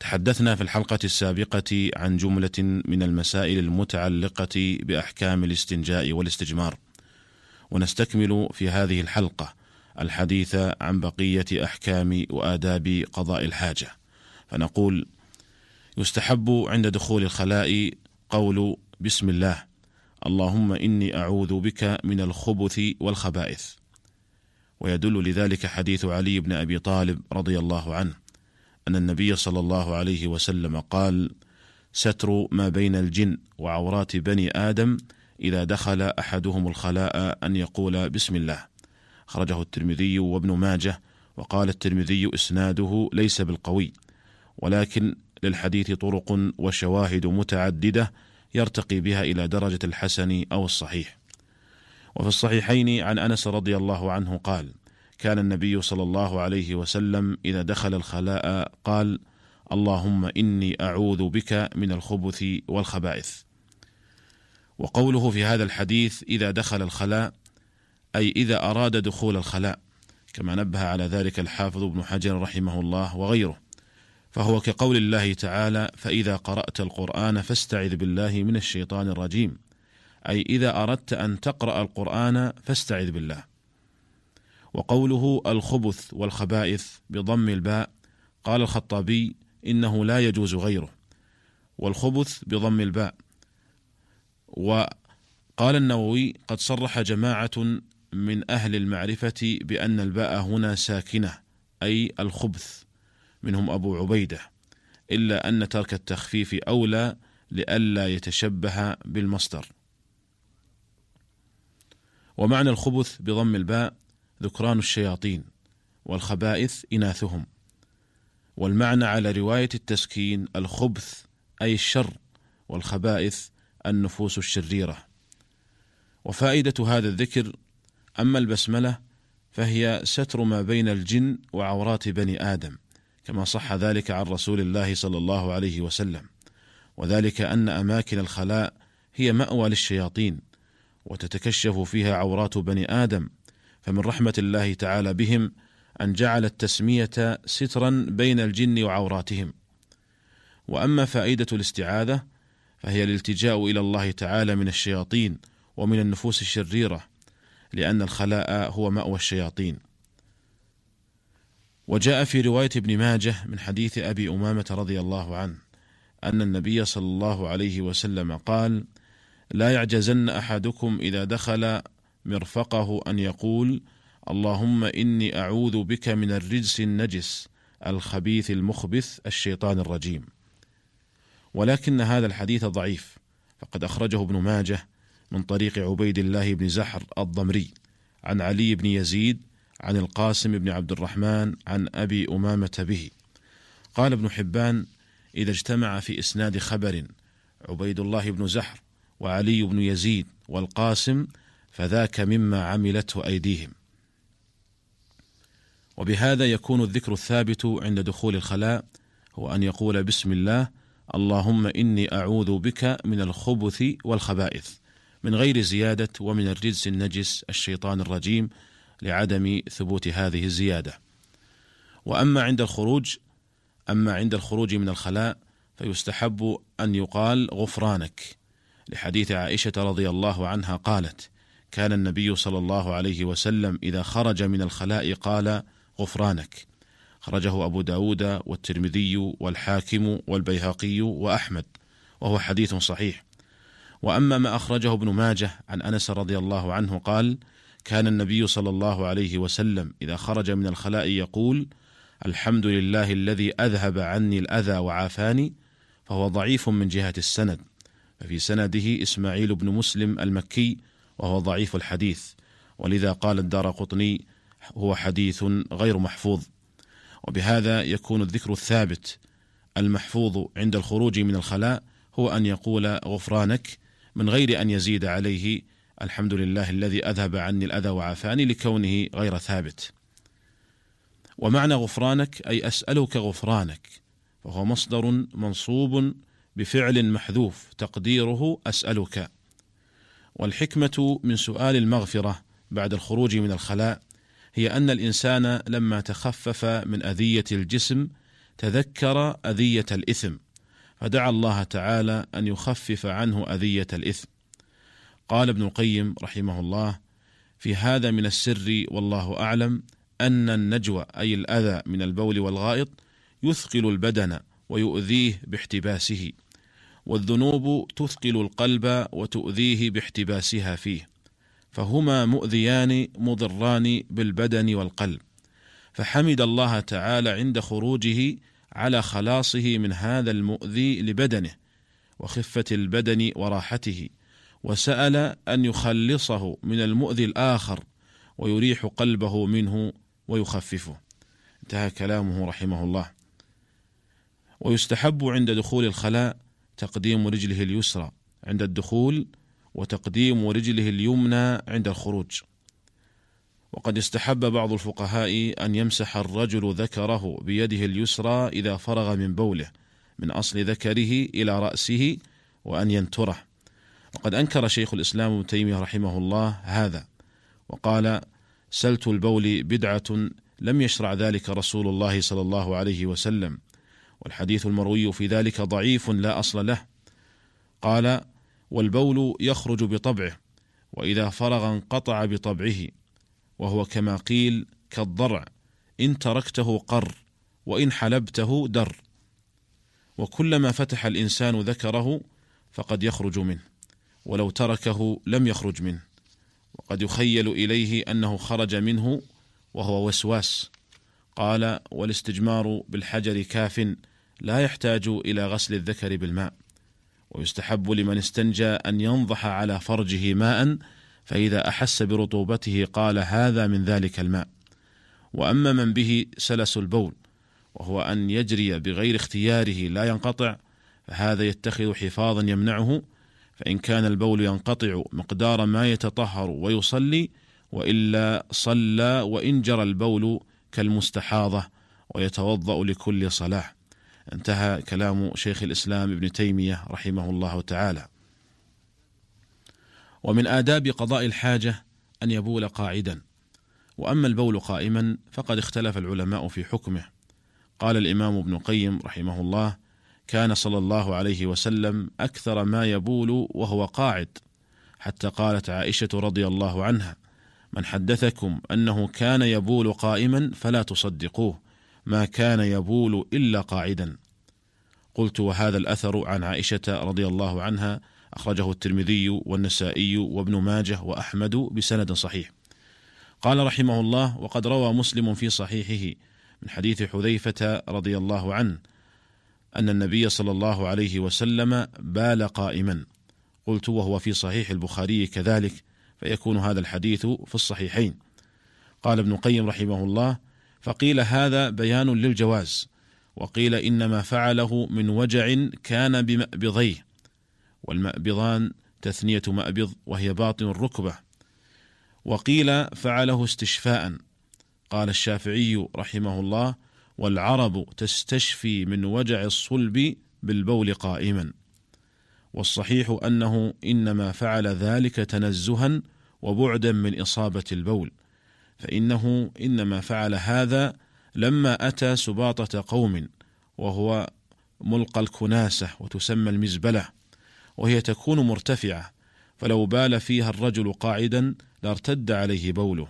تحدثنا في الحلقة السابقة عن جملة من المسائل المتعلقة بأحكام الاستنجاء والاستجمار. ونستكمل في هذه الحلقة الحديث عن بقية أحكام وآداب قضاء الحاجة. فنقول يستحب عند دخول الخلاء قول بسم الله اللهم إني أعوذ بك من الخبث والخبائث. ويدل لذلك حديث علي بن أبي طالب رضي الله عنه. أن النبي صلى الله عليه وسلم قال: ستر ما بين الجن وعورات بني آدم إذا دخل أحدهم الخلاء أن يقول بسم الله. خرجه الترمذي وابن ماجه وقال الترمذي إسناده ليس بالقوي ولكن للحديث طرق وشواهد متعددة يرتقي بها إلى درجة الحسن أو الصحيح. وفي الصحيحين عن أنس رضي الله عنه قال: كان النبي صلى الله عليه وسلم إذا دخل الخلاء قال اللهم إني أعوذ بك من الخبث والخبائث. وقوله في هذا الحديث إذا دخل الخلاء أي إذا أراد دخول الخلاء كما نبه على ذلك الحافظ ابن حجر رحمه الله وغيره. فهو كقول الله تعالى فإذا قرأت القرآن فاستعذ بالله من الشيطان الرجيم. أي إذا أردت أن تقرأ القرآن فاستعذ بالله. وقوله الخبث والخبائث بضم الباء قال الخطابي إنه لا يجوز غيره والخبث بضم الباء. وقال النووي قد صرح جماعة من أهل المعرفة بأن الباء هنا ساكنة أي الخبث منهم أبو عبيدة إلا أن ترك التخفيف أولى لئلا يتشبه بالمصدر. ومعنى الخبث بضم الباء ذكران الشياطين والخبائث إناثهم. والمعنى على رواية التسكين الخبث أي الشر والخبائث النفوس الشريرة. وفائدة هذا الذكر أما البسملة فهي ستر ما بين الجن وعورات بني آدم كما صح ذلك عن رسول الله صلى الله عليه وسلم. وذلك أن أماكن الخلاء هي مأوى للشياطين وتتكشف فيها عورات بني آدم فمن رحمة الله تعالى بهم أن جعل التسمية سترا بين الجن وعوراتهم. وأما فائدة الاستعاذة فهي الالتجاء إلى الله تعالى من الشياطين ومن النفوس الشريرة، لأن الخلاء هو مأوى الشياطين. وجاء في رواية ابن ماجه من حديث أبي أمامة رضي الله عنه أن النبي صلى الله عليه وسلم قال: لا يعجزن أحدكم إذا دخل مرفقه أن يقول اللهم إني أعوذ بك من الرجس النجس الخبيث المخبث الشيطان الرجيم. ولكن هذا الحديث ضعيف فقد أخرجه ابن ماجه من طريق عبيد الله بن زحر الضمري عن علي بن يزيد عن القاسم بن عبد الرحمن عن أبي أمامة به. قال ابن حبان إذا اجتمع في إسناد خبر عبيد الله بن زحر وعلي بن يزيد والقاسم فذاك مما عملته أيديهم. وبهذا يكون الذكر الثابت عند دخول الخلاء هو أن يقول بسم الله اللهم إني أعوذ بك من الخبث والخبائث من غير زيادة ومن الرجس النجس الشيطان الرجيم لعدم ثبوت هذه الزيادة. وأما عند الخروج أما عند الخروج من الخلاء فيستحب أن يقال غفرانك لحديث عائشة رضي الله عنها قالت كان النبي صلى الله عليه وسلم إذا خرج من الخلاء قال غفرانك. خرجه أبو داود والترمذي والحاكم والبيهقي وأحمد وهو حديث صحيح. وأما ما أخرجه ابن ماجه عن أنس رضي الله عنه قال كان النبي صلى الله عليه وسلم إذا خرج من الخلاء يقول الحمد لله الذي أذهب عني الأذى وعافاني فهو ضعيف من جهة السند ففي سنده إسماعيل بن مسلم المكي وهو ضعيف الحديث. ولذا قال الدار قطني هو حديث غير محفوظ. وبهذا يكون الذكر الثابت. المحفوظ عند الخروج من الخلاء هو أن يقول غفرانك من غير أن يزيد عليه الحمد لله الذي أذهب عني الأذى وعافاني لكونه غير ثابت. ومعنى غفرانك أي أسألك غفرانك وهو مصدر منصوب بفعل محذوف تقديره أسألك. والحكمة من سؤال المغفرة بعد الخروج من الخلاء هي أن الإنسان لما تخفف من أذية الجسم تذكر أذية الإثم فدعا الله تعالى أن يخفف عنه أذية الإثم. قال ابن القيم رحمه الله في هذا من السر والله أعلم أن النجوى أي الأذى من البول والغائط يثقل البدن ويؤذيه باحتباسه. والذنوب تثقل القلب وتؤذيه باحتباسها فيه. فهما مؤذيان مضران بالبدن والقلب. فحمد الله تعالى عند خروجه على خلاصه من هذا المؤذي لبدنه وخفة البدن وراحته وسأل أن يخلصه من المؤذي الآخر ويريح قلبه منه ويخففه. انتهى كلامه رحمه الله. ويستحب عند دخول الخلاء تقديم رجله اليسرى عند الدخول وتقديم رجله اليمنى عند الخروج. وقد استحب بعض الفقهاء أن يمسح الرجل ذكره بيده اليسرى إذا فرغ من بوله من أصل ذكره إلى رأسه وأن ينتره وقد أنكر شيخ الإسلام ابن تيمية رحمه الله هذا وقال سلت البول بدعة لم يشرع ذلك رسول الله صلى الله عليه وسلم. والحديث المروي في ذلك ضعيف لا أصل له. قال والبول يخرج بطبعه وإذا فرغ انقطع بطبعه وهو كما قيل كالضرع إن تركته قر وإن حلبته در. وكلما فتح الإنسان ذكره فقد يخرج منه ولو تركه لم يخرج منه. وقد يخيل إليه أنه خرج منه وهو وسواس. قال والاستجمار بالحجر كاف لا يحتاج إلى غسل الذكر بالماء ويستحب لمن استنجى أن ينضح على فرجه ماء فإذا أحس برطوبته قال هذا من ذلك الماء وأما من به سلس البول وهو أن يجري بغير اختياره لا ينقطع فهذا يتخذ حفاظا يمنعه فإن كان البول ينقطع مقدار ما يتطهر ويصلي وإلا صلى وإن جرى البول كالمستحاضة ويتوضأ لكل صلاة. انتهى كلام شيخ الإسلام ابن تيمية رحمه الله تعالى. ومن آداب قضاء الحاجة أن يبول قاعدا. وأما البول قائما فقد اختلف العلماء في حكمه. قال الإمام ابن القيم رحمه الله كان صلى الله عليه وسلم أكثر ما يبول وهو قاعد. حتى قالت عائشة رضي الله عنها من حدثكم أنه كان يبول قائما فلا تصدقوه ما كان يبول إلا قاعدا. قلت وهذا الأثر عن عائشة رضي الله عنها أخرجه الترمذي والنسائي وابن ماجه وأحمد بسند صحيح. قال رحمه الله وقد روى مسلم في صحيحه من حديث حذيفة رضي الله عنه أن النبي صلى الله عليه وسلم بال قائما. قلت وهو في صحيح البخاري كذلك فيكون هذا الحديث في الصحيحين. قال ابن القيم رحمه الله فقيل هذا بيان للجواز وقيل إنما فعله من وجع كان بمأبضيه والمأبضان تثنية مأبض وهي باطن الركبة. وقيل فعله استشفاء قال الشافعي رحمه الله والعرب تستشفي من وجع الصلب بالبول قائما. والصحيح أنه إنما فعل ذلك تنزها وبعدا من إصابة البول فإنه إنما فعل هذا لما أتى سباطة قوم وهو ملقى الكناسة وتسمى المزبلة وهي تكون مرتفعة فلو بال فيها الرجل قاعدا لارتد عليه بوله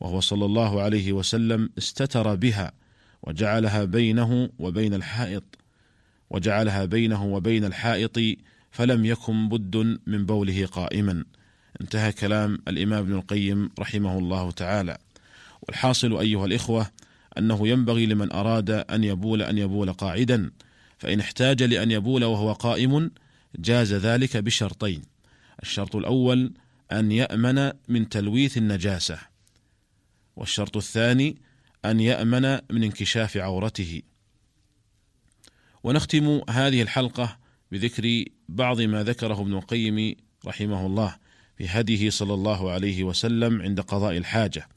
وهو صلى الله عليه وسلم استتر بها وجعلها بينه وبين الحائط. وجعلها بينه وبين الحائط فلم يكن بد من بوله قائما. انتهى كلام الإمام ابن القيم رحمه الله تعالى. والحاصل أيها الإخوة أنه ينبغي لمن أراد أن يبول أن يبول قاعدا فإن احتاج لأن يبول وهو قائم جاز ذلك بشرطين. الشرط الأول أن يأمن من تلويث النجاسة والشرط الثاني أن يأمن من انكشاف عورته. ونختم هذه الحلقة بذكر بعض ما ذكره ابن القيم رحمه الله في هديه صلى الله عليه وسلم عند قضاء الحاجة.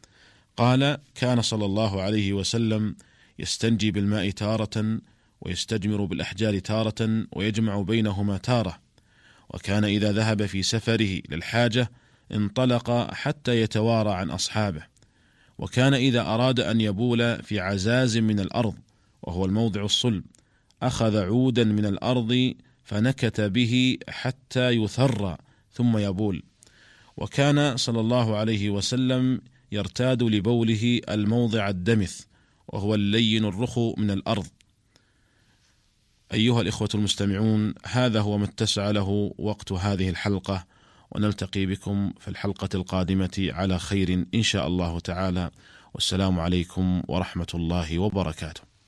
قال كان صلى الله عليه وسلم يستنجي بالماء تارة ويستجمر بالأحجار تارة ويجمع بينهما تارة. وكان إذا ذهب في سفره للحاجة انطلق حتى يتوارى عن أصحابه. وكان إذا أراد أن يبول في عزاز من الأرض وهو الموضع الصلب أخذ عودا من الأرض فنكت به حتى يثر ثم يبول. وكان صلى الله عليه وسلم يرتاد لبوله الموضع الدمث وهو اللين الرخو من الأرض. أيها الإخوة المستمعون هذا هو ما اتسع له وقت هذه الحلقة ونلتقي بكم في الحلقة القادمة على خير إن شاء الله تعالى. والسلام عليكم ورحمة الله وبركاته.